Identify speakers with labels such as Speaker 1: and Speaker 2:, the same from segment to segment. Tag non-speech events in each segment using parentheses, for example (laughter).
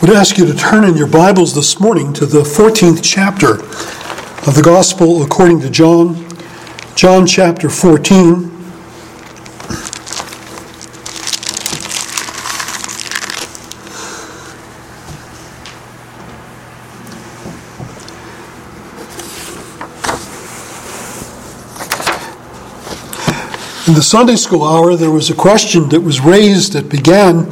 Speaker 1: would ask you to turn in your Bibles this morning to the 14th chapter of the Gospel according to John, John chapter 14. In the Sunday school hour, there was a question that was raised that began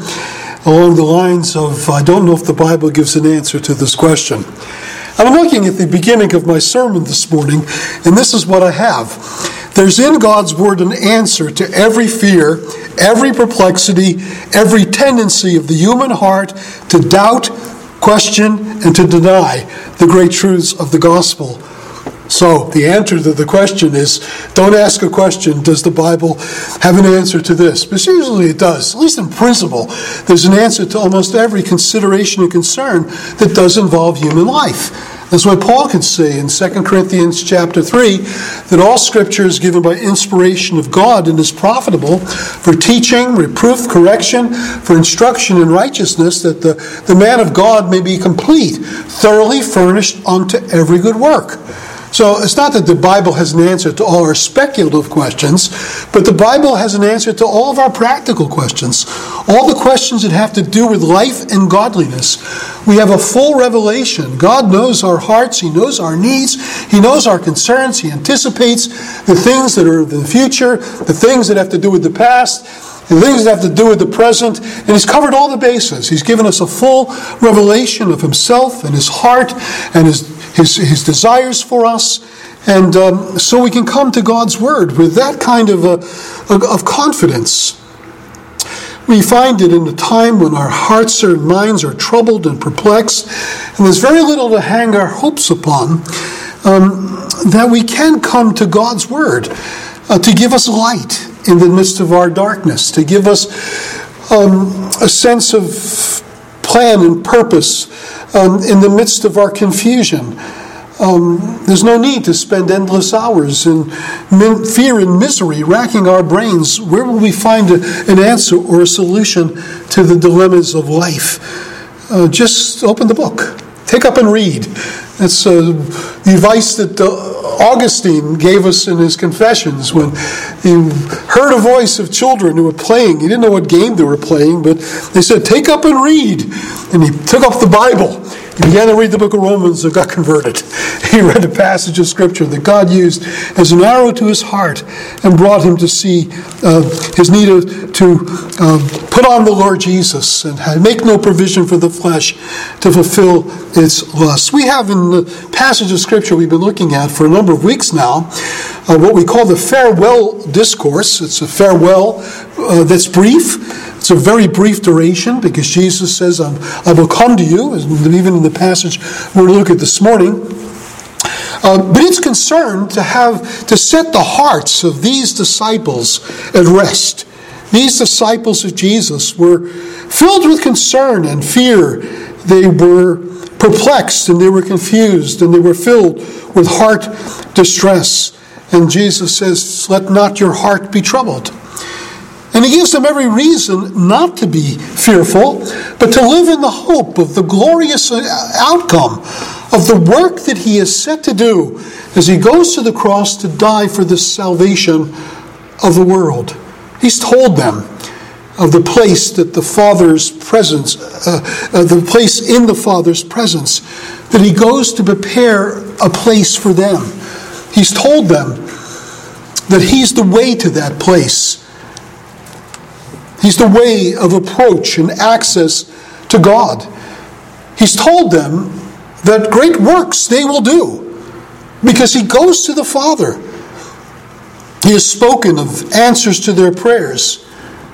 Speaker 1: along the lines of I don't know if the Bible gives an answer to this question. I'm looking at the beginning of my sermon this morning, and this is what I have. There's in God's Word an answer to every fear, every perplexity, every tendency of the human heart to doubt, question, and to deny the great truths of the gospel. So, the answer to the question is don't ask a question, does the Bible have an answer to this? But usually it does. At least in principle, there's an answer to almost every consideration and concern that does involve human life. That's why Paul can say in 2 Corinthians chapter 3 that all scripture is given by inspiration of God and is profitable for teaching, reproof, correction, for instruction in righteousness, that the, the man of God may be complete, thoroughly furnished unto every good work. So it's not that the Bible has an answer to all our speculative questions, but the Bible has an answer to all of our practical questions. All the questions that have to do with life and godliness. We have a full revelation. God knows our hearts, He knows our needs, He knows our concerns, He anticipates the things that are the future, the things that have to do with the past, the things that have to do with the present, and He's covered all the bases. He's given us a full revelation of Himself and His heart and His his, his desires for us. And um, so we can come to God's Word with that kind of, a, of confidence. We find it in a time when our hearts and minds are troubled and perplexed, and there's very little to hang our hopes upon, um, that we can come to God's Word uh, to give us light in the midst of our darkness, to give us um, a sense of plan and purpose um, in the midst of our confusion. Um, there's no need to spend endless hours in fear and misery racking our brains. Where will we find a, an answer or a solution to the dilemmas of life? Uh, just open the book, take up and read. That's the advice that Augustine gave us in his Confessions when he heard a voice of children who were playing. He didn't know what game they were playing, but they said, Take up and read. And he took up the Bible he began to read the book of Romans and got converted. (laughs) He read a passage of scripture that God used as an arrow to his heart and brought him to see uh, his need to uh, put on the Lord Jesus and make no provision for the flesh to fulfill its lusts. We have in the passage of scripture we've been looking at for a number of weeks now uh, what we call the farewell discourse. It's a farewell uh, that's brief it's a very brief duration because Jesus says, I will come to you, even in the passage we're going to look at this morning. Uh, but it's concerned to have to set the hearts of these disciples at rest. These disciples of Jesus were filled with concern and fear. They were perplexed and they were confused and they were filled with heart distress. And Jesus says, Let not your heart be troubled. And he gives them every reason not to be fearful, but to live in the hope of the glorious outcome of the work that he is set to do as he goes to the cross to die for the salvation of the world. He's told them of the place that the Father's presence, uh, uh, the place in the Father's presence, that he goes to prepare a place for them. He's told them that he's the way to that place He's the way of approach and access to God. He's told them that great works they will do because he goes to the Father. He has spoken of answers to their prayers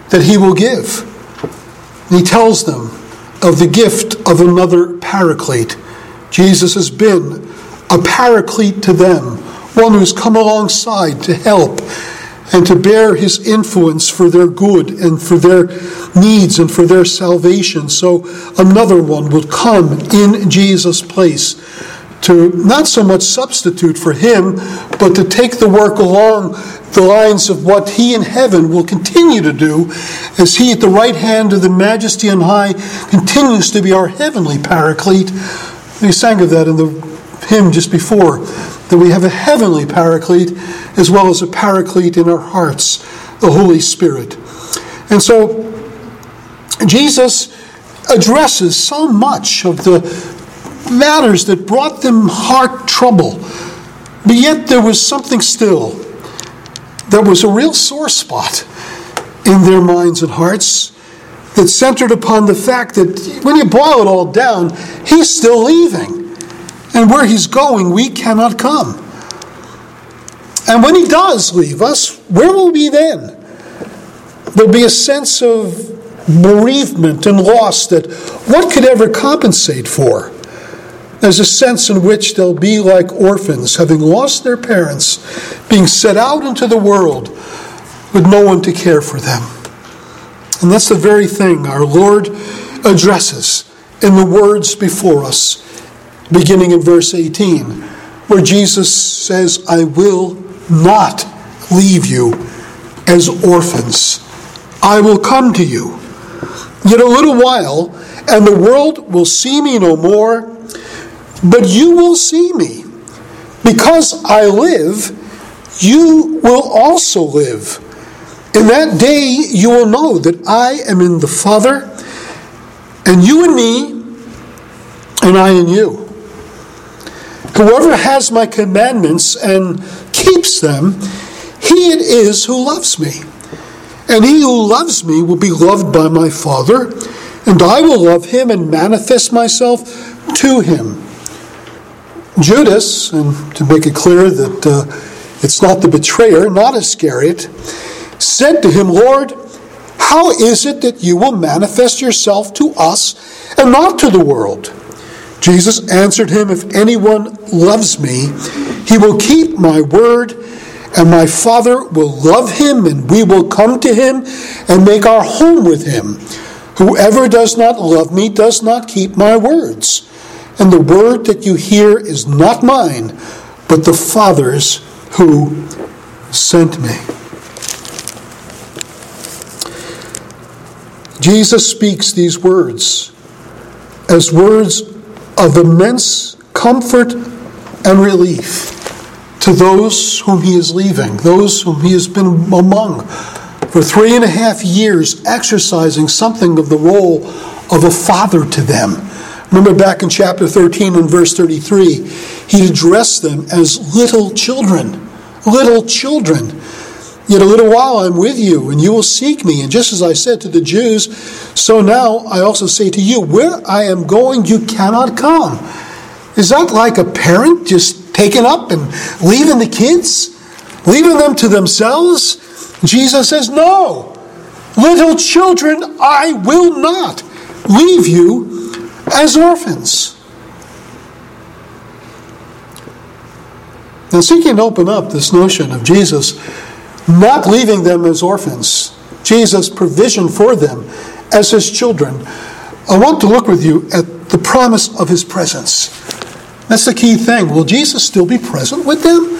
Speaker 1: that he will give. He tells them of the gift of another paraclete. Jesus has been a paraclete to them, one who's come alongside to help and to bear his influence for their good and for their needs and for their salvation. So another one will come in Jesus' place to not so much substitute for him, but to take the work along the lines of what he in heaven will continue to do as he at the right hand of the majesty on high continues to be our heavenly paraclete. We sang of that in the hymn just before, that we have a heavenly paraclete as well as a paraclete in our hearts, the Holy Spirit. And so Jesus addresses so much of the matters that brought them heart trouble, but yet there was something still there was a real sore spot in their minds and hearts that centered upon the fact that when you boil it all down, he's still leaving. And where he's going, we cannot come. And when he does leave us, where will we then? There'll be a sense of bereavement and loss that what could ever compensate for? There's a sense in which they'll be like orphans, having lost their parents, being set out into the world with no one to care for them. And that's the very thing our Lord addresses in the words before us, beginning in verse 18, where Jesus says, I will not leave you as orphans. I will come to you. Yet a little while, and the world will see me no more but you will see me. Because I live, you will also live. In that day, you will know that I am in the Father, and you in me, and I in you. Whoever has my commandments and keeps them, he it is who loves me. And he who loves me will be loved by my Father, and I will love him and manifest myself to him. Judas, and to make it clear that uh, it's not the betrayer, not Iscariot, said to him, Lord, how is it that you will manifest yourself to us and not to the world? Jesus answered him, If anyone loves me, he will keep my word, and my Father will love him, and we will come to him and make our home with him. Whoever does not love me does not keep my words. And the word that you hear is not mine, but the Father's who sent me. Jesus speaks these words as words of immense comfort and relief to those whom he is leaving, those whom he has been among for three and a half years, exercising something of the role of a father to them Remember back in chapter 13 and verse 33, he addressed them as little children. Little children. Yet a little while I'm with you, and you will seek me. And just as I said to the Jews, so now I also say to you, where I am going, you cannot come. Is that like a parent just taking up and leaving the kids? Leaving them to themselves? Jesus says, No. Little children, I will not leave you as orphans. Now, seeking to open up this notion of Jesus not leaving them as orphans, Jesus' provision for them as his children, I want to look with you at the promise of his presence. That's the key thing. Will Jesus still be present with them?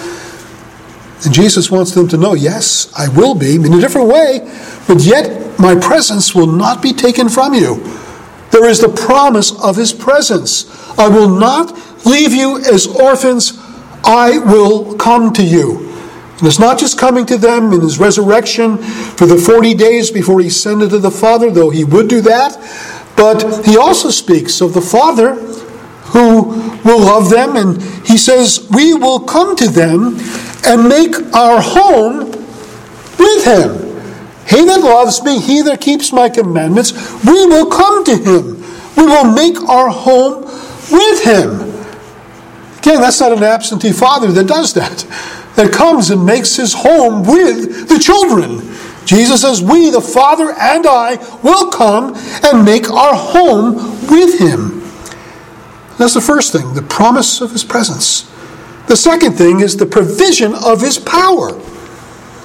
Speaker 1: And Jesus wants them to know, yes, I will be, in a different way, but yet my presence will not be taken from you. There is the promise of his presence. I will not leave you as orphans, I will come to you. And it's not just coming to them in his resurrection for the 40 days before he ascended to the Father, though he would do that, but he also speaks of the Father who will love them, and he says, We will come to them and make our home with him. He that loves me, he that keeps my commandments, we will come to him. We will make our home with him. Again, that's not an absentee father that does that, that comes and makes his home with the children. Jesus says, We, the Father and I, will come and make our home with him. That's the first thing, the promise of his presence. The second thing is the provision of his power.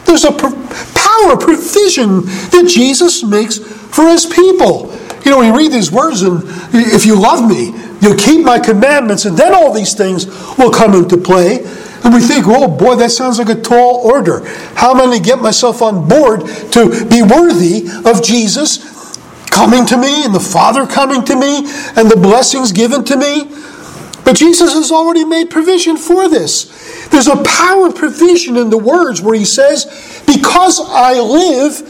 Speaker 1: There's a power provision that Jesus makes for his people. You know, we read these words, and if you love me, you'll keep my commandments, and then all these things will come into play. And we think, oh boy, that sounds like a tall order. How am I going to get myself on board to be worthy of Jesus coming to me and the Father coming to me and the blessings given to me? But Jesus has already made provision for this. There's a power of provision in the words where he says, Because I live,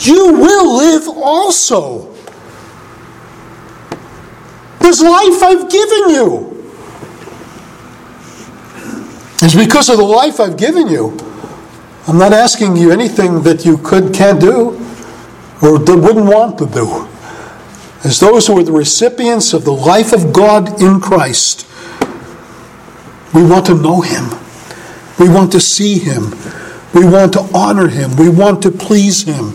Speaker 1: you will live also. This life I've given you. It's because of the life I've given you. I'm not asking you anything that you could, can't do, or wouldn't want to do. As those who are the recipients of the life of God in Christ, we want to know Him. We want to see Him. We want to honor Him. We want to please Him.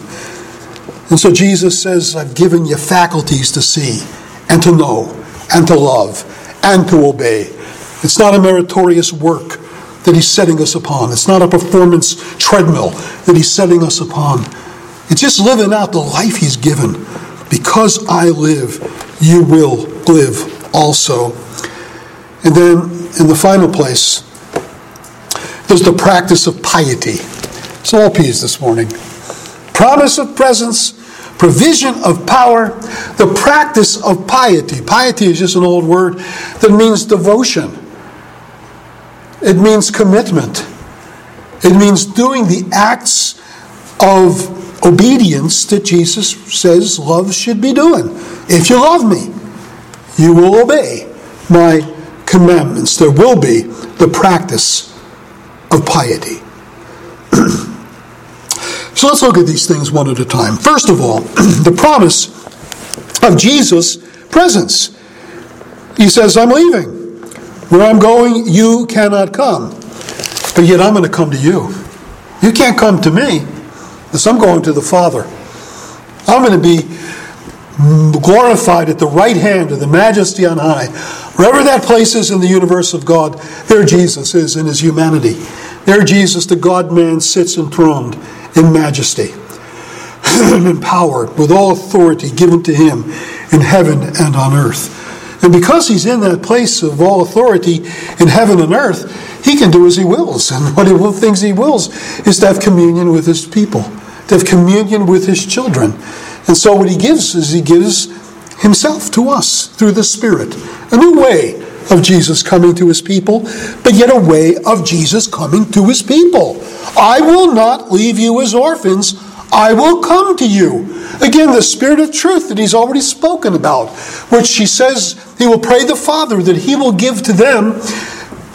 Speaker 1: And so Jesus says, I've given you faculties to see and to know and to love and to obey. It's not a meritorious work that He's setting us upon, it's not a performance treadmill that He's setting us upon. It's just living out the life He's given. Because I live, you will live also. And then in the final place, there's the practice of piety. It's all P's this morning. Promise of presence, provision of power, the practice of piety. Piety is just an old word that means devotion, it means commitment, it means doing the acts of obedience that Jesus says love should be doing. If you love me, you will obey my commandments. There will be the practice of piety. (clears throat) so let's look at these things one at a time. First of all, (clears throat) the promise of Jesus' presence. He says, I'm leaving. Where I'm going, you cannot come. But yet I'm going to come to you. You can't come to me because I'm going to the Father. I'm going to be glorified at the right hand of the majesty on high. Wherever that place is in the universe of God, there Jesus is in his humanity. There Jesus, the God man, sits enthroned in majesty and in power, with all authority given to him in heaven and on earth. And because he's in that place of all authority in heaven and earth, he can do as he wills. And one of the things he wills is to have communion with his people, to have communion with his children. And so what he gives is he gives himself to us through the Spirit. A new way of Jesus coming to his people, but yet a way of Jesus coming to his people. I will not leave you as orphans. I will come to you. Again, the Spirit of truth that he's already spoken about, which he says he will pray the Father that he will give to them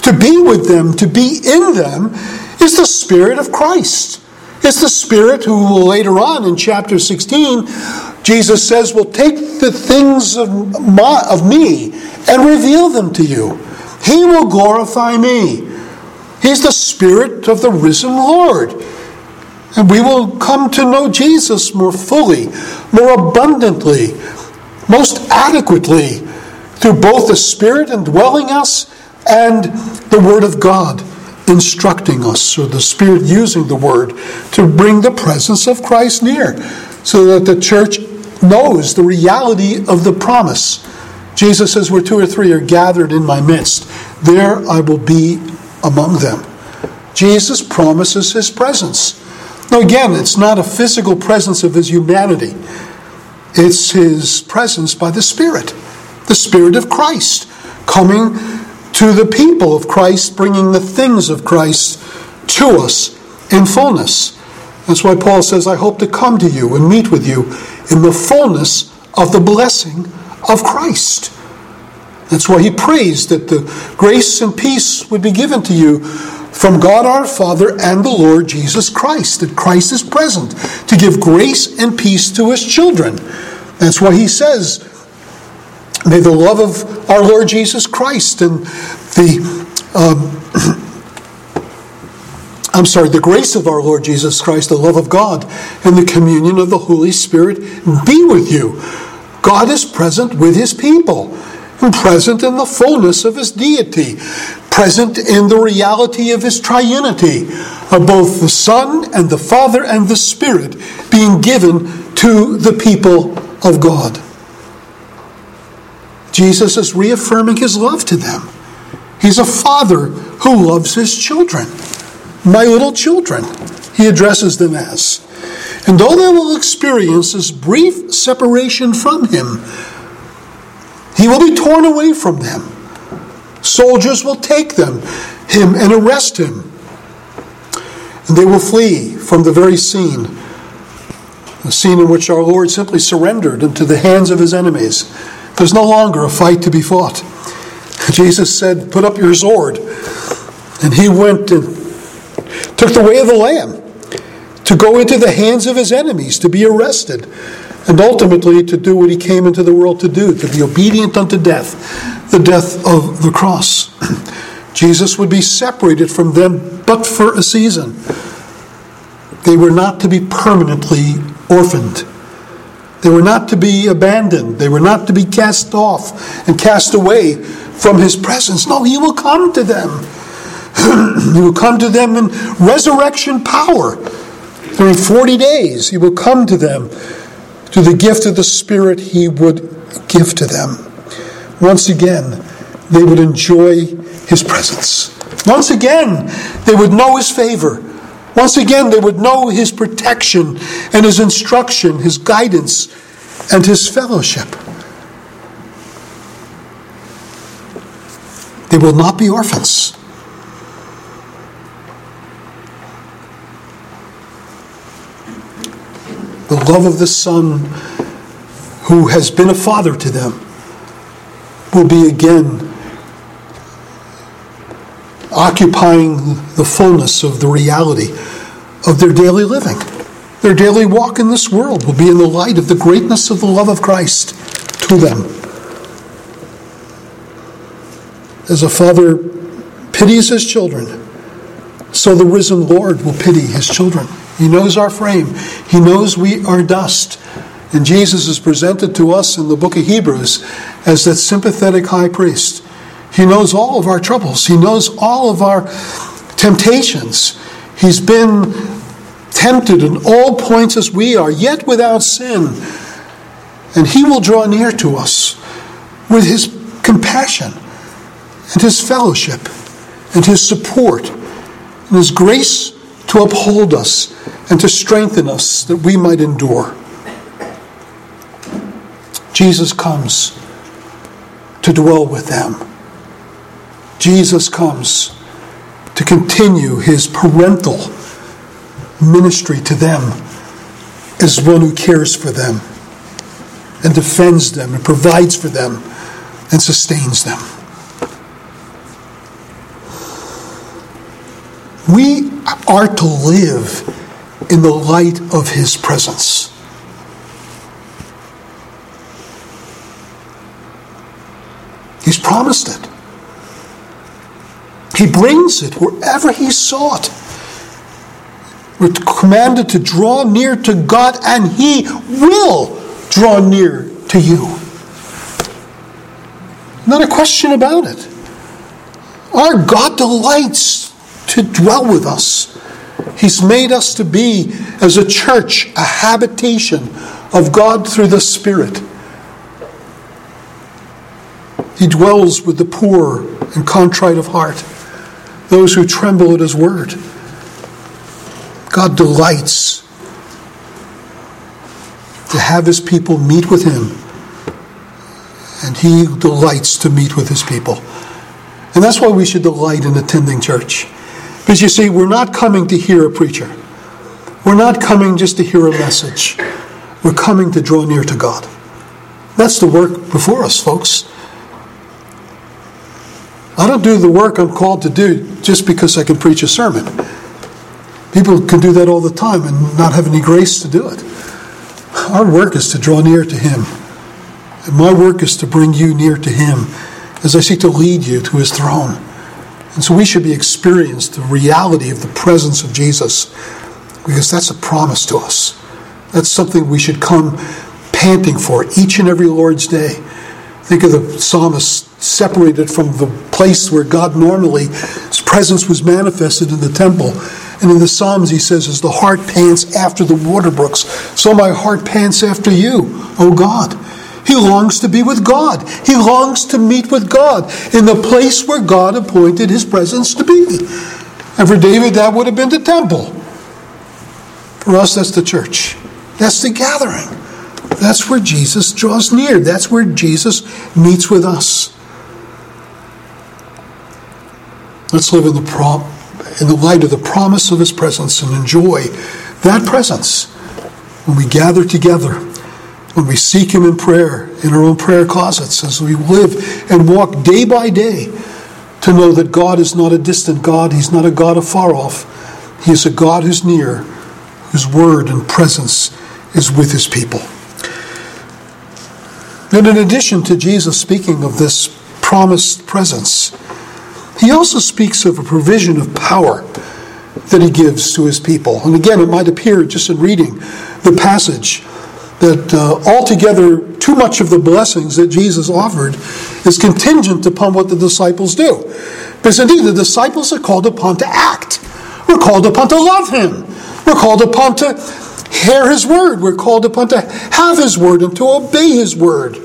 Speaker 1: to be with them, to be in them, is the Spirit of Christ. It's the Spirit who will later on in chapter 16, Jesus says, will take the things of, my, of me and reveal them to you. He will glorify me. He's the Spirit of the risen Lord. And we will come to know Jesus more fully, more abundantly, most adequately through both the Spirit indwelling us and the Word of God instructing us, or the Spirit using the Word to bring the presence of Christ near, so that the church knows the reality of the promise. Jesus says, Where two or three are gathered in my midst, there I will be among them. Jesus promises his presence. Now, again, it's not a physical presence of his humanity, it's his presence by the Spirit, the Spirit of Christ coming to the people of Christ, bringing the things of Christ to us in fullness. That's why Paul says, I hope to come to you and meet with you in the fullness of the blessing of Christ. That's why he prays that the grace and peace would be given to you from God our Father and the Lord Jesus Christ, that Christ is present to give grace and peace to his children. That's why he says, May the love of our Lord Jesus Christ and the, um, (clears throat) I'm sorry, the grace of our Lord Jesus Christ, the love of God, and the communion of the Holy Spirit be with you. God is present with his people and present in the fullness of his deity, present in the reality of his triunity, of both the Son and the Father and the Spirit being given to the people of God. Jesus is reaffirming his love to them. He's a father who loves his children. My little children, he addresses them as. And though they will experience this brief separation from him, he will be torn away from them. Soldiers will take them, him, and arrest him. And they will flee from the very scene, the scene in which our Lord simply surrendered into the hands of his enemies. There's no longer a fight to be fought. (laughs) Jesus said, Put up your sword. And he went and took the way of the Lamb to go into the hands of his enemies, to be arrested, and ultimately to do what he came into the world to do, to be obedient unto death, the death of the cross. (clears throat) Jesus would be separated from them but for a season. They were not to be permanently orphaned. They were not to be abandoned. They were not to be cast off and cast away from his presence. No, he will come to them. (clears throat) he will come to them in resurrection power. During 40 days, he will come to them to the gift of the Spirit he would give to them. Once again, they would enjoy his presence. Once again, they would know his favor. Once again, they would know his protection and his instruction, his guidance, and his fellowship. They will not be orphans. the love of the Son who has been a father to them will be again occupying the fullness of the reality of their daily living. Their daily walk in this world will be in the light of the greatness of the love of Christ to them. As a father pities his children, so the risen Lord will pity his children. He knows our frame. He knows we are dust. And Jesus is presented to us in the book of Hebrews as that sympathetic high priest. He knows all of our troubles, He knows all of our temptations. He's been tempted in all points as we are, yet without sin. And He will draw near to us with His compassion and His fellowship and His support and His grace to uphold us and to strengthen us that we might endure. Jesus comes to dwell with them. Jesus comes to continue his parental ministry to them as one who cares for them and defends them and provides for them and sustains them. We are to live in the light of his presence. He's promised it. He brings it wherever he sought. We're commanded to draw near to God, and he will draw near to you. Not a question about it. Our God delights to dwell with us. He's made us to be, as a church, a habitation of God through the Spirit. He dwells with the poor and contrite of heart, those who tremble at His word. God delights to have His people meet with Him, and He delights to meet with His people. And that's why we should delight in attending church. Because you see, we're not coming to hear a preacher. We're not coming just to hear a message. We're coming to draw near to God. That's the work before us, folks. I don't do the work I'm called to do just because I can preach a sermon. People can do that all the time and not have any grace to do it. Our work is to draw near to Him. And my work is to bring you near to Him as I seek to lead you to His throne. And so we should be experienced the reality of the presence of Jesus because that's a promise to us. That's something we should come panting for each and every Lord's day. Think of the psalmist separated from the place where God normally, his presence was manifested in the temple. And in the Psalms, he says, As the heart pants after the water brooks, so my heart pants after you, O God. He longs to be with God. He longs to meet with God in the place where God appointed his presence to be. And for David, that would have been the temple. For us, that's the church. That's the gathering. That's where Jesus draws near. That's where Jesus meets with us. Let's live in the, prom- in the light of the promise of his presence and enjoy that presence when we gather together, when we seek him in prayer, in our own prayer closets, as we live and walk day by day to know that God is not a distant God, he's not a God afar off. He is a God who's near, whose word and presence is with his people. And in addition to Jesus speaking of this promised presence, he also speaks of a provision of power that he gives to his people. And again, it might appear just in reading the passage that uh, altogether too much of the blessings that Jesus offered is contingent upon what the disciples do. Because indeed, the disciples are called upon to act. We're called upon to love him. We're called upon to hear his word. We're called upon to have his word and to obey his word.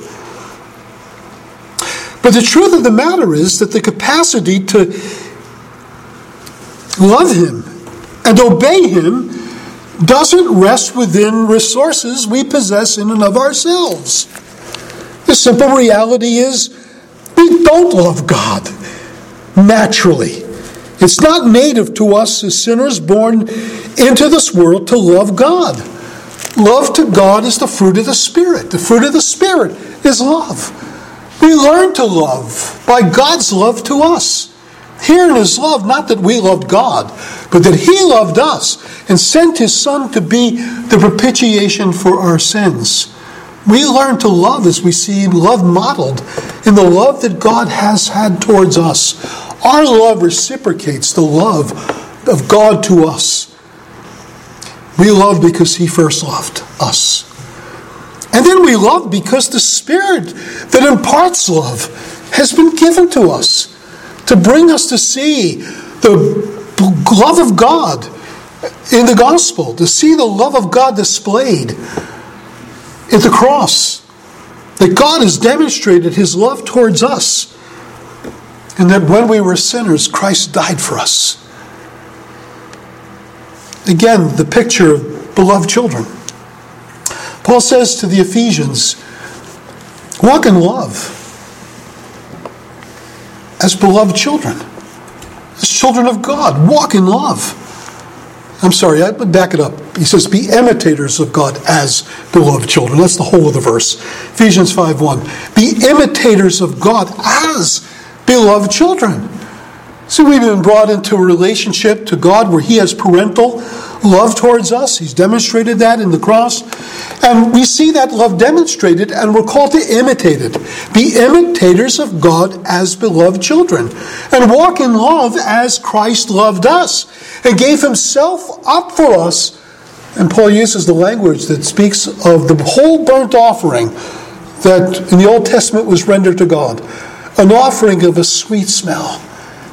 Speaker 1: But the truth of the matter is that the capacity to love Him and obey Him doesn't rest within resources we possess in and of ourselves. The simple reality is we don't love God naturally. It's not native to us as sinners born into this world to love God. Love to God is the fruit of the Spirit. The fruit of the Spirit is love. We learn to love by God's love to us. Here in His love, not that we loved God, but that He loved us and sent His Son to be the propitiation for our sins. We learn to love as we see love modeled in the love that God has had towards us. Our love reciprocates the love of God to us. We love because He first loved us. And then we love because the Spirit that imparts love has been given to us to bring us to see the love of God in the gospel, to see the love of God displayed at the cross. That God has demonstrated his love towards us, and that when we were sinners, Christ died for us. Again, the picture of beloved children. Paul says to the Ephesians, walk in love as beloved children, as children of God. Walk in love. I'm sorry, I back it up. He says, be imitators of God as beloved children. That's the whole of the verse. Ephesians 5 1. Be imitators of God as beloved children. See, we've been brought into a relationship to God where He has parental love towards us. He's demonstrated that in the cross. And we see that love demonstrated, and we're called to imitate it. Be imitators of God as beloved children, and walk in love as Christ loved us and gave Himself up for us. And Paul uses the language that speaks of the whole burnt offering that in the Old Testament was rendered to God, an offering of a sweet smell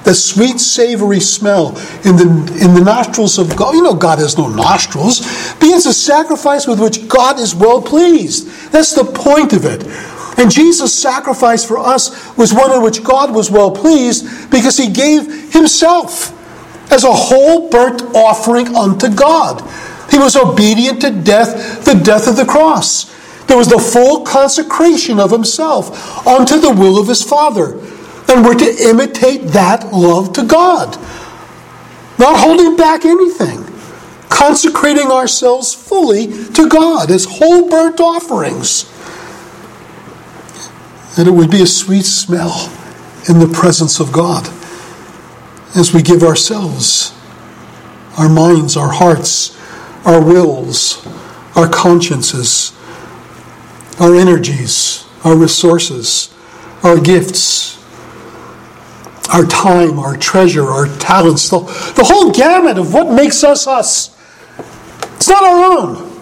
Speaker 1: the sweet savory smell in the, in the nostrils of God. You know, God has no nostrils, it's a sacrifice with which God is well pleased. That's the point of it. And Jesus' sacrifice for us was one in which God was well pleased because he gave himself as a whole burnt offering unto God. He was obedient to death, the death of the cross. There was the full consecration of himself unto the will of his Father. And we're to imitate that love to God. Not holding back anything. Consecrating ourselves fully to God as whole burnt offerings. That it would be a sweet smell in the presence of God as we give ourselves, our minds, our hearts, our wills, our consciences, our energies, our resources, our gifts, our time, our treasure, our talents, the, the whole gamut of what makes us us. It's not our own.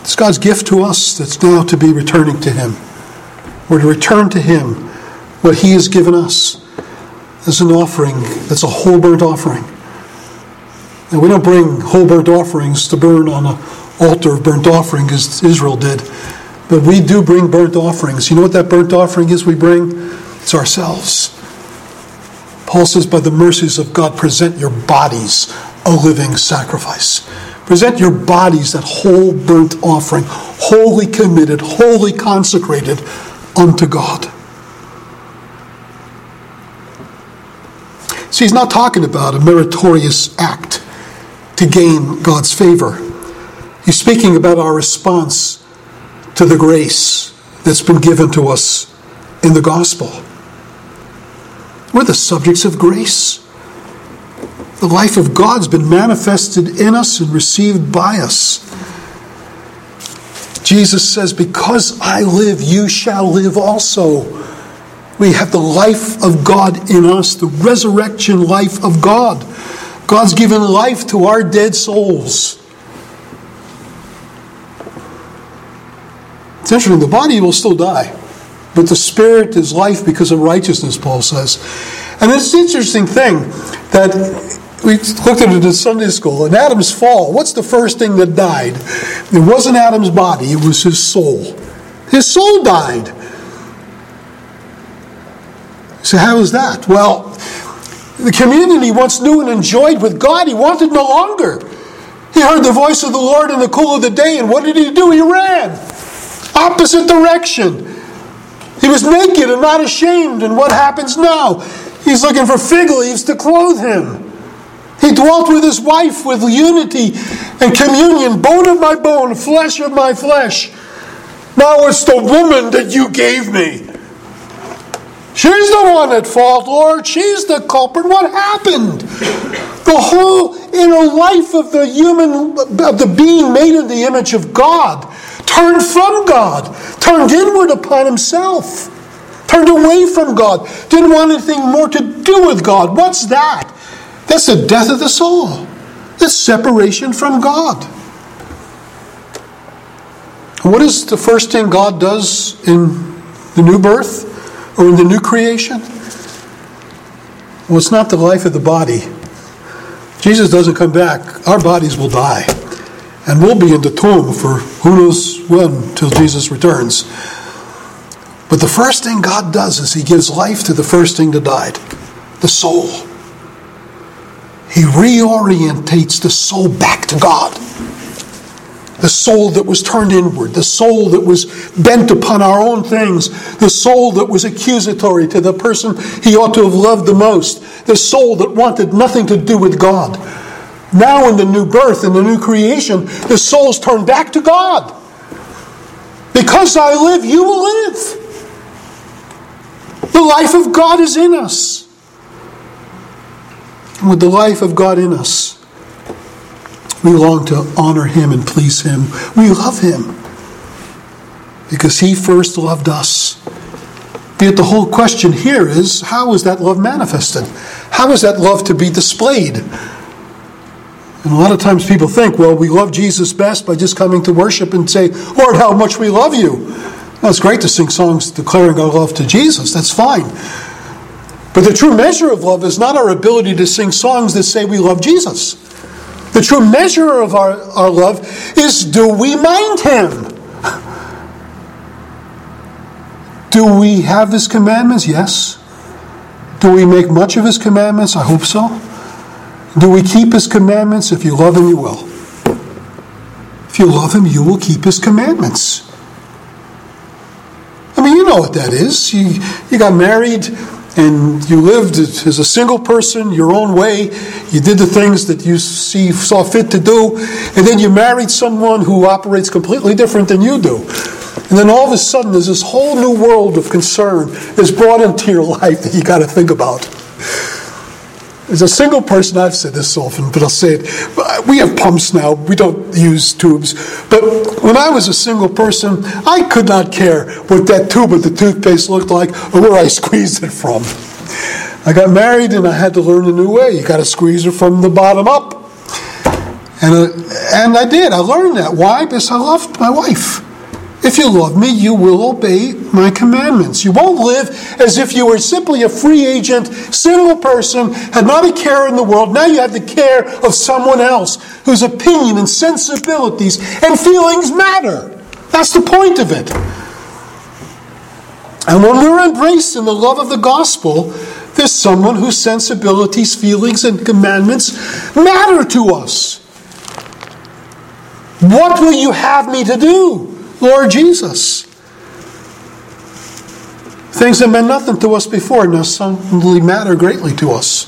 Speaker 1: It's God's gift to us that's now to be returning to Him. We're to return to Him what He has given us as an offering that's a whole burnt offering. And we don't bring whole burnt offerings to burn on a altar of burnt offering as Israel did. But we do bring burnt offerings. You know what that burnt offering is we bring? It's ourselves. Paul says, by the mercies of God, present your bodies a living sacrifice. Present your bodies that whole burnt offering, wholly committed, wholly consecrated unto God. See, he's not talking about a meritorious act to gain God's favor. He's speaking about our response to the grace that's been given to us in the gospel. We're the subjects of grace. The life of God's been manifested in us and received by us. Jesus says, Because I live, you shall live also. We have the life of God in us, the resurrection life of God. God's given life to our dead souls. It's interesting, the body will still die, but the spirit is life because of righteousness, Paul says. And it's an interesting thing that we looked at it in Sunday school. In Adam's fall, what's the first thing that died? It wasn't Adam's body, it was his soul. His soul died. So, how is that? Well, the communion he once knew and enjoyed with God, he wanted no longer. He heard the voice of the Lord in the cool of the day, and what did he do? He ran. Opposite direction. He was naked and not ashamed, and what happens now? He's looking for fig leaves to clothe him. He dwelt with his wife with unity and communion, bone of my bone, flesh of my flesh. Now it's the woman that you gave me. She's the one at fault, Lord. She's the culprit. What happened? The whole inner life of the human, of the being made in the image of God, turned from God, turned inward upon himself, turned away from God, didn't want anything more to do with God. What's that? That's the death of the soul. That's separation from God. What is the first thing God does in the new birth? or in the new creation? Well, it's not the life of the body. Jesus doesn't come back, our bodies will die. And we'll be in the tomb for who knows when till Jesus returns. But the first thing God does is He gives life to the first thing that died the soul. He reorientates the soul back to God the soul that was turned inward, the soul that was bent upon our own things, the soul that was accusatory to the person he ought to have loved the most, the soul that wanted nothing to do with God. Now, in the new birth, in the new creation, the soul's turned back to God. Because I live, you will live. The life of God is in us. And with the life of God in us, we long to honor him and please him. We love him because he first loved us. Yet the whole question here is how is that love manifested? How is that love to be displayed? And a lot of times people think, well, we love Jesus best by just coming to worship and say, Lord, how much we love you. Well, it's great to sing songs declaring our love to Jesus. That's fine. But the true measure of love is not our ability to sing songs that say we love Jesus. The true measure of our, our love is do we mind Him? Do we have His commandments? Yes. Do we make much of His commandments? I hope so. Do we keep His commandments? If you love Him, you will. If you love Him, you will keep His commandments. I mean, you know what that is. You, you got married and you lived as a single person your own way. You did the things that you see saw fit to do, and then you married someone who operates completely different than you do. And then all of a sudden, there's this whole new world of concern that's brought into your (laughs) life that you got to think about. As a single person, I've said this often, but I'll say it. We have pumps now. We don't use tubes. But when I was a single person, I could not care what that tube of the toothpaste looked like or where I squeezed it from. I got married and I had to learn a new way. You got to squeeze it from the bottom up. And, uh, and I did. I learned that. Why? Because I loved my wife. If you love me, you will obey my commandments. You won't live as if you were simply a free agent, single person, had not a care in the world. Now you have the care of someone else whose opinion and sensibilities and feelings matter. That's the point of it. And when we're embraced in the love of the gospel, there's someone whose sensibilities, feelings, and commandments matter to us. What will you have me to do? Lord Jesus. Things that meant nothing to us before now suddenly matter greatly to us.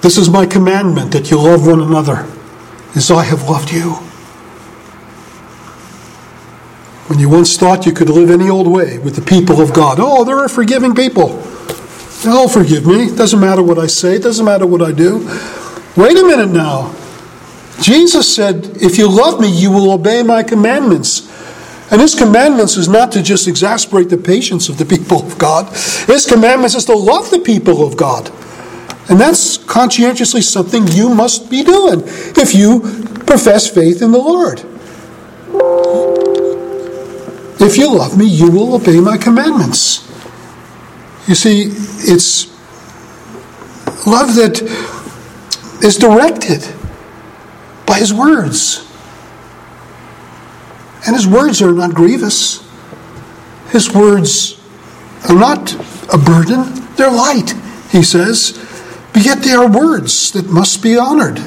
Speaker 1: This is my commandment that you love one another as I have loved you. When you once thought you could live any old way with the people of God, oh, they're a forgiving people. They'll forgive me. Doesn't matter what I say, it doesn't matter what I do. Wait a minute now. Jesus said, If you love me, you will obey my commandments. And his commandments is not to just exasperate the patience of the people of God. His commandments is to love the people of God. And that's conscientiously something you must be doing if you profess faith in the Lord. If you love me, you will obey my commandments. You see, it's love that is directed by his words. And his words are not grievous. His words are not a burden, they're light, he says. But yet they are words that must be honored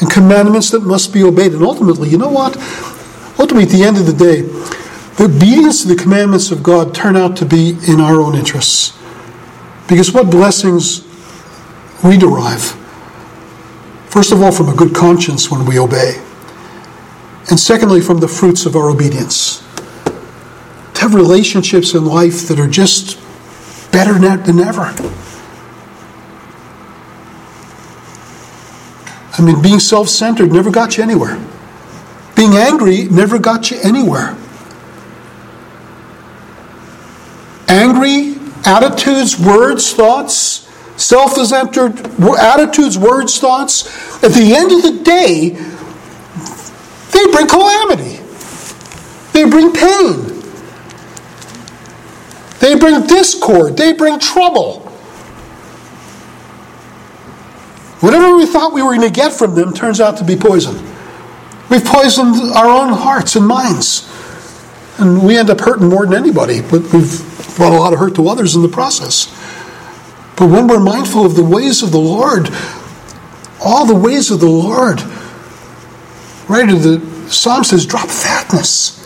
Speaker 1: and commandments that must be obeyed. And ultimately, you know what? Ultimately, at the end of the day, the obedience to the commandments of God turn out to be in our own interests. Because what blessings we derive First of all, from a good conscience when we obey. And secondly, from the fruits of our obedience. To have relationships in life that are just better than ever. I mean, being self centered never got you anywhere. Being angry never got you anywhere. Angry attitudes, words, thoughts self centered attitudes, words, thoughts, at the end of the day, they bring calamity. They bring pain. They bring discord. They bring trouble. Whatever we thought we were going to get from them turns out to be poison. We've poisoned our own hearts and minds. And we end up hurting more than anybody, but we've brought a lot of hurt to others in the process. But when we're mindful of the ways of the Lord, all the ways of the Lord, right? The Psalm says, drop fatness.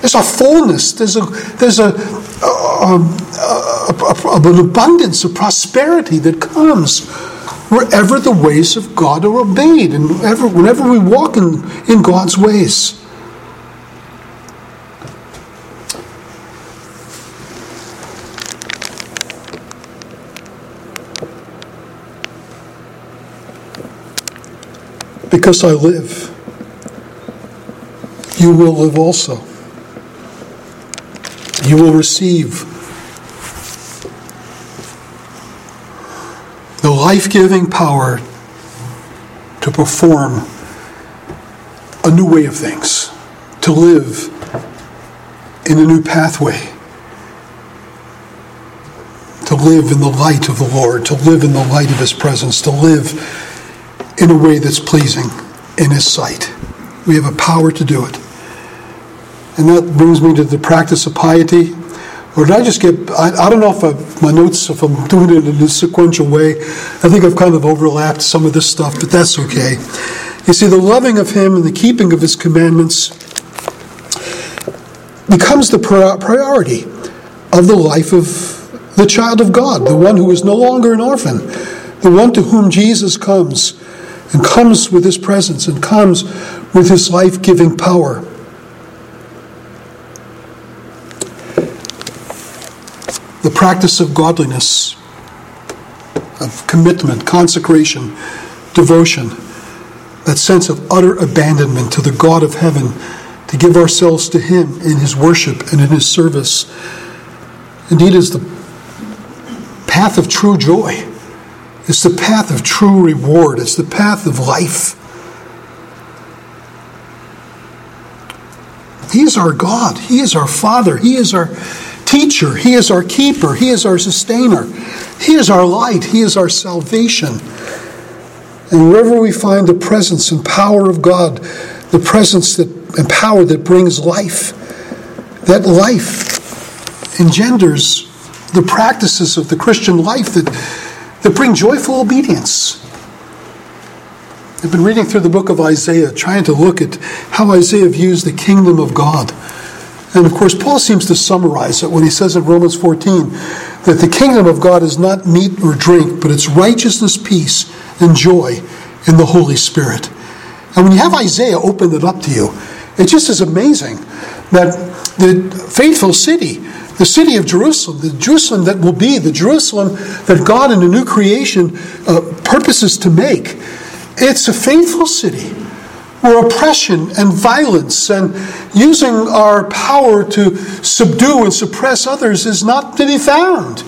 Speaker 1: There's a fullness. There's a there's a, a, a, an abundance of prosperity that comes wherever the ways of God are obeyed, and whenever, whenever we walk in, in God's ways. Because I live, you will live also. You will receive the life giving power to perform a new way of things, to live in a new pathway, to live in the light of the Lord, to live in the light of His presence, to live in a way that's pleasing in His sight. We have a power to do it. And that brings me to the practice of piety. Or did I just get, I, I don't know if I, my notes, if I'm doing it in a sequential way. I think I've kind of overlapped some of this stuff, but that's okay. You see, the loving of Him and the keeping of His commandments becomes the priority of the life of the child of God, the one who is no longer an orphan, the one to whom Jesus comes and comes with his presence and comes with his life giving power. The practice of godliness, of commitment, consecration, devotion, that sense of utter abandonment to the God of heaven, to give ourselves to Him in His worship and in His service, indeed is the path of true joy. It's the path of true reward, it's the path of life. He is our God. He is our Father. He is our teacher. He is our keeper. He is our sustainer. He is our light. He is our salvation. And wherever we find the presence and power of God, the presence that, and power that brings life, that life engenders the practices of the Christian life that, that bring joyful obedience. I've been reading through the book of Isaiah, trying to look at how Isaiah views the kingdom of God. And of course, Paul seems to summarize it when he says in Romans 14 that the kingdom of God is not meat or drink, but it's righteousness, peace, and joy in the Holy Spirit. And when you have Isaiah open it up to you, it just is amazing that the faithful city, the city of Jerusalem, the Jerusalem that will be, the Jerusalem that God in the new creation uh, purposes to make, it's a faithful city where oppression and violence and using our power to subdue and suppress others is not to be found.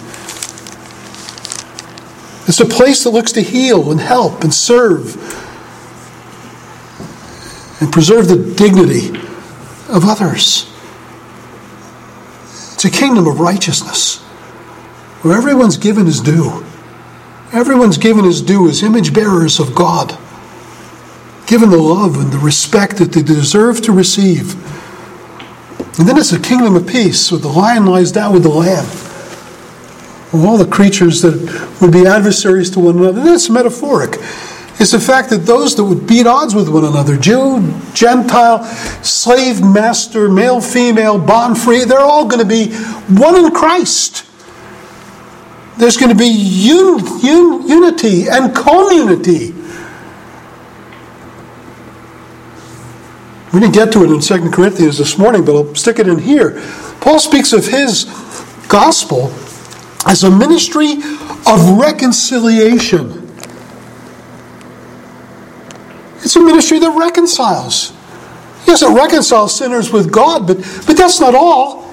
Speaker 1: It's a place that looks to heal and help and serve and preserve the dignity of others. It's a kingdom of righteousness where everyone's given his due. Everyone's given his due as image bearers of God given the love and the respect that they deserve to receive. And then it's a kingdom of peace where the lion lies down with the lamb. All the creatures that would be adversaries to one another, that's metaphoric. It's the fact that those that would be at odds with one another, Jew, Gentile, slave, master, male, female, bond free, they're all going to be one in Christ. There's going to be un, un, unity and community. We didn't get to it in 2 Corinthians this morning, but I'll stick it in here. Paul speaks of his gospel as a ministry of reconciliation. It's a ministry that reconciles. Yes, it reconciles sinners with God, but, but that's not all.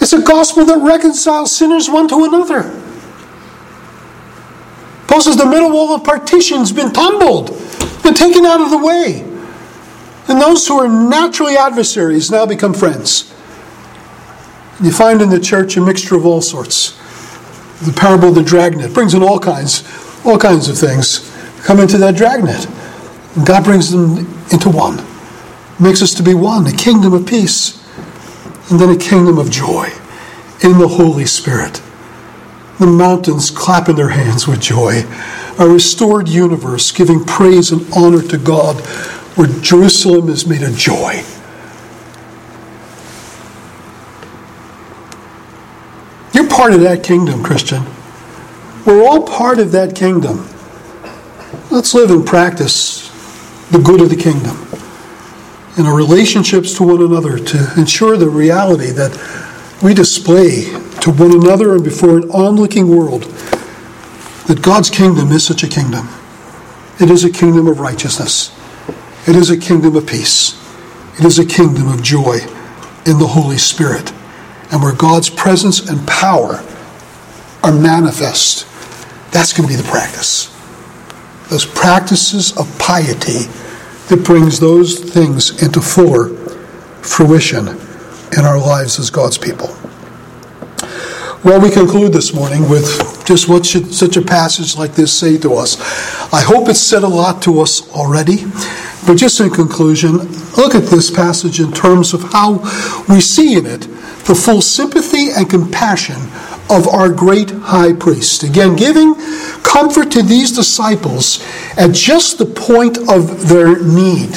Speaker 1: It's a gospel that reconciles sinners one to another. Paul says the middle wall of partition's been tumbled, been taken out of the way. And those who are naturally adversaries now become friends. You find in the church a mixture of all sorts. The parable of the dragnet brings in all kinds, all kinds of things come into that dragnet. And God brings them into one. Makes us to be one, a kingdom of peace, and then a kingdom of joy in the Holy Spirit. The mountains clap in their hands with joy. A restored universe giving praise and honor to God where Jerusalem is made a joy. You're part of that kingdom, Christian. We're all part of that kingdom. Let's live and practice the good of the kingdom in our relationships to one another to ensure the reality that we display to one another and before an onlooking world that God's kingdom is such a kingdom. It is a kingdom of righteousness. It is a kingdom of peace. It is a kingdom of joy in the Holy Spirit. And where God's presence and power are manifest, that's going to be the practice. Those practices of piety that brings those things into fuller fruition in our lives as God's people. Well, we conclude this morning with just what should such a passage like this say to us. I hope it's said a lot to us already. But just in conclusion, look at this passage in terms of how we see in it the full sympathy and compassion of our great high priest. Again, giving comfort to these disciples at just the point of their need.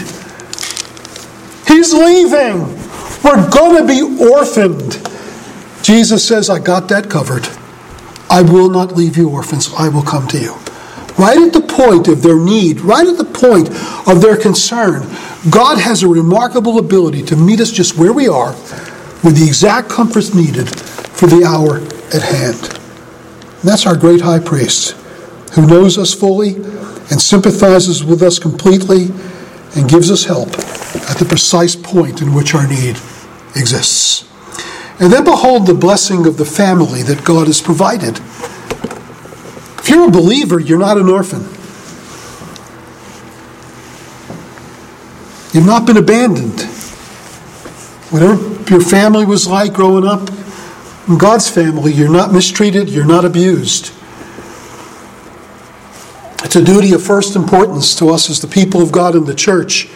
Speaker 1: He's leaving. We're going to be orphaned. Jesus says, I got that covered. I will not leave you orphans. I will come to you right at the point of their need, right at the point of their concern, God has a remarkable ability to meet us just where we are with the exact comforts needed for the hour at hand. And that's our great high priest who knows us fully and sympathizes with us completely and gives us help at the precise point in which our need exists. And then behold the blessing of the family that God has provided. If you're a believer, you're not an orphan. You've not been abandoned. whatever your family was like growing up, in God's family, you're not mistreated, you're not abused. It's a duty of first importance to us as the people of God in the church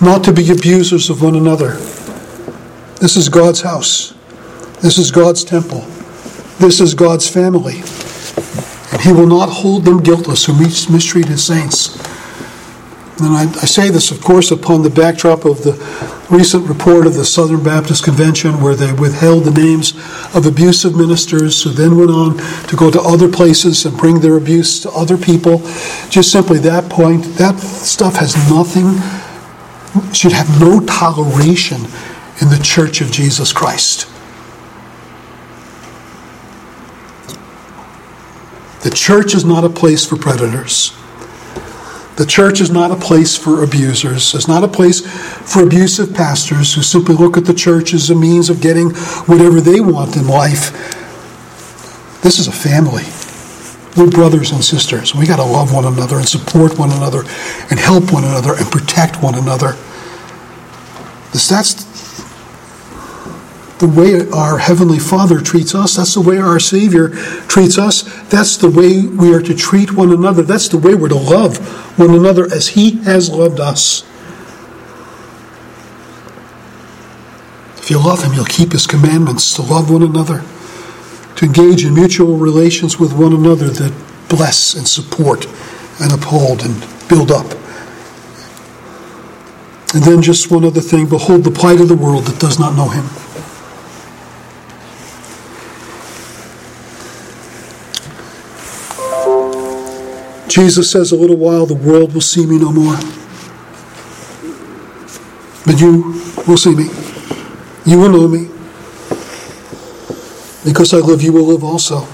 Speaker 1: not to be abusers of one another. This is God's house. This is God's temple. This is God's family. And He will not hold them guiltless who mistreat His saints. And I, I, say this, of course, upon the backdrop of the recent report of the Southern Baptist Convention, where they withheld the names of abusive ministers who then went on to go to other places and bring their abuse to other people. Just simply that point, that stuff has nothing, should have no toleration in the church of Jesus Christ. The church is not a place for predators. The church is not a place for abusers. It's not a place for abusive pastors who simply look at the church as a means of getting whatever they want in life. This is a family. We're brothers and sisters. We got to love one another and support one another and help one another and protect one another. That's the way our Heavenly Father treats us. That's the way our Savior treats us. That's the way we are to treat one another. That's the way we're to love one another as He has loved us. If you love Him, you'll keep His commandments to love one another, to engage in mutual relations with one another that bless and support and uphold and build up. And then just one other thing behold the plight of the world that does not know Him. Jesus says, A little while the world will see me no more. But you will see me. You will know me. Because I live, you will live also.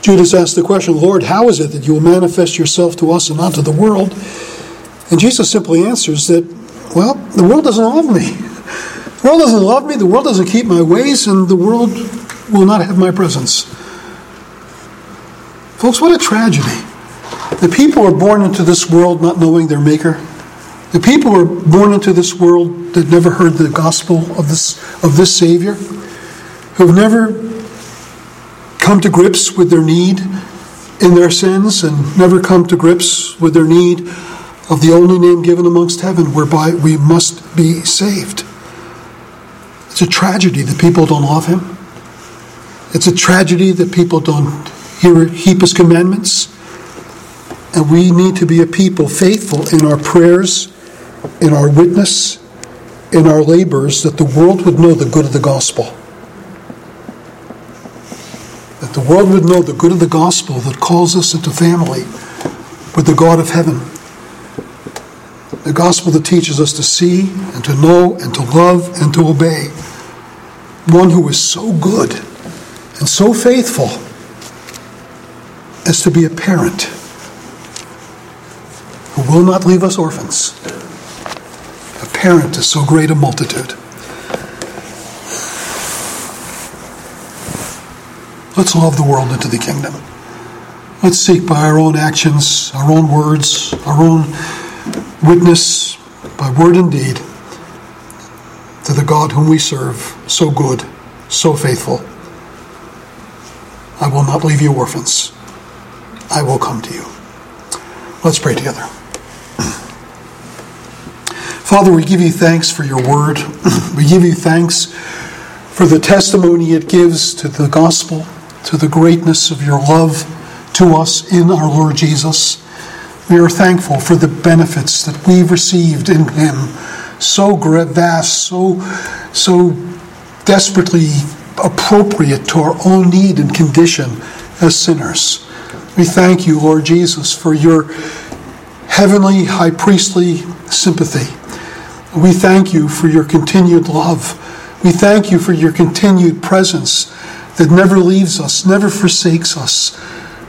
Speaker 1: Judas asked the question, Lord, how is it that you will manifest yourself to us and not to the world? And Jesus simply answers that, well, the world doesn't love me. The world doesn't love me, the world doesn't keep my ways, and the world will not have my presence. Folks, what a tragedy. The people are born into this world not knowing their Maker. The people are born into this world that never heard the gospel of this, of this Savior, who have never come to grips with their need in their sins and never come to grips with their need of the only name given amongst heaven whereby we must be saved. It's a tragedy that people don't love Him. It's a tragedy that people don't hear, heap his commandments. And we need to be a people faithful in our prayers, in our witness, in our labors, that the world would know the good of the gospel. That the world would know the good of the gospel that calls us into family with the God of heaven. The gospel that teaches us to see and to know and to love and to obey. One who is so good and so faithful as to be a parent who will not leave us orphans. A parent is so great a multitude. Let's love the world into the kingdom. Let's seek by our own actions, our own words, our own witness, by word and deed, to the God whom we serve, so good, so faithful I will not leave you orphans. I will come to you. Let's pray together. (clears throat) Father, we give you thanks for your word. (clears throat) we give you thanks for the testimony it gives to the gospel, to the greatness of your love to us in our Lord Jesus. We are thankful for the benefits that we've received in him, so vast, so so desperately appropriate to our own need and condition as sinners. We thank you, Lord Jesus, for your heavenly high priestly sympathy. We thank you for your continued love. We thank you for your continued presence that never leaves us, never forsakes us.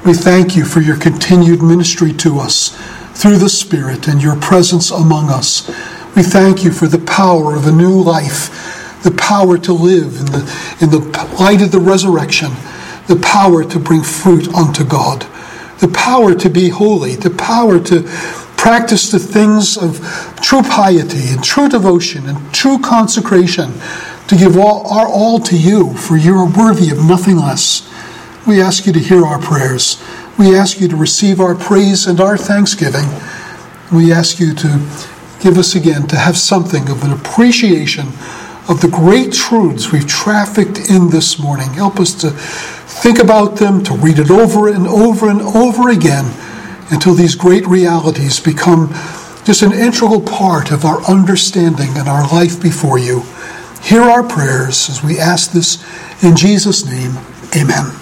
Speaker 1: We thank you for your continued ministry to us through the Spirit and your presence among us. We thank you for the power of a new life the power to live in the, in the light of the resurrection, the power to bring fruit unto God, the power to be holy, the power to practice the things of true piety and true devotion and true consecration, to give all, our all to you, for you are worthy of nothing less. We ask you to hear our prayers. We ask you to receive our praise and our thanksgiving. We ask you to give us again to have something of an appreciation of the great truths we've trafficked in this morning. Help us to think about them, to read it over and over and over again until these great realities become just an integral part of our understanding and our life before you. Hear our prayers as we ask this in Jesus' name. Amen.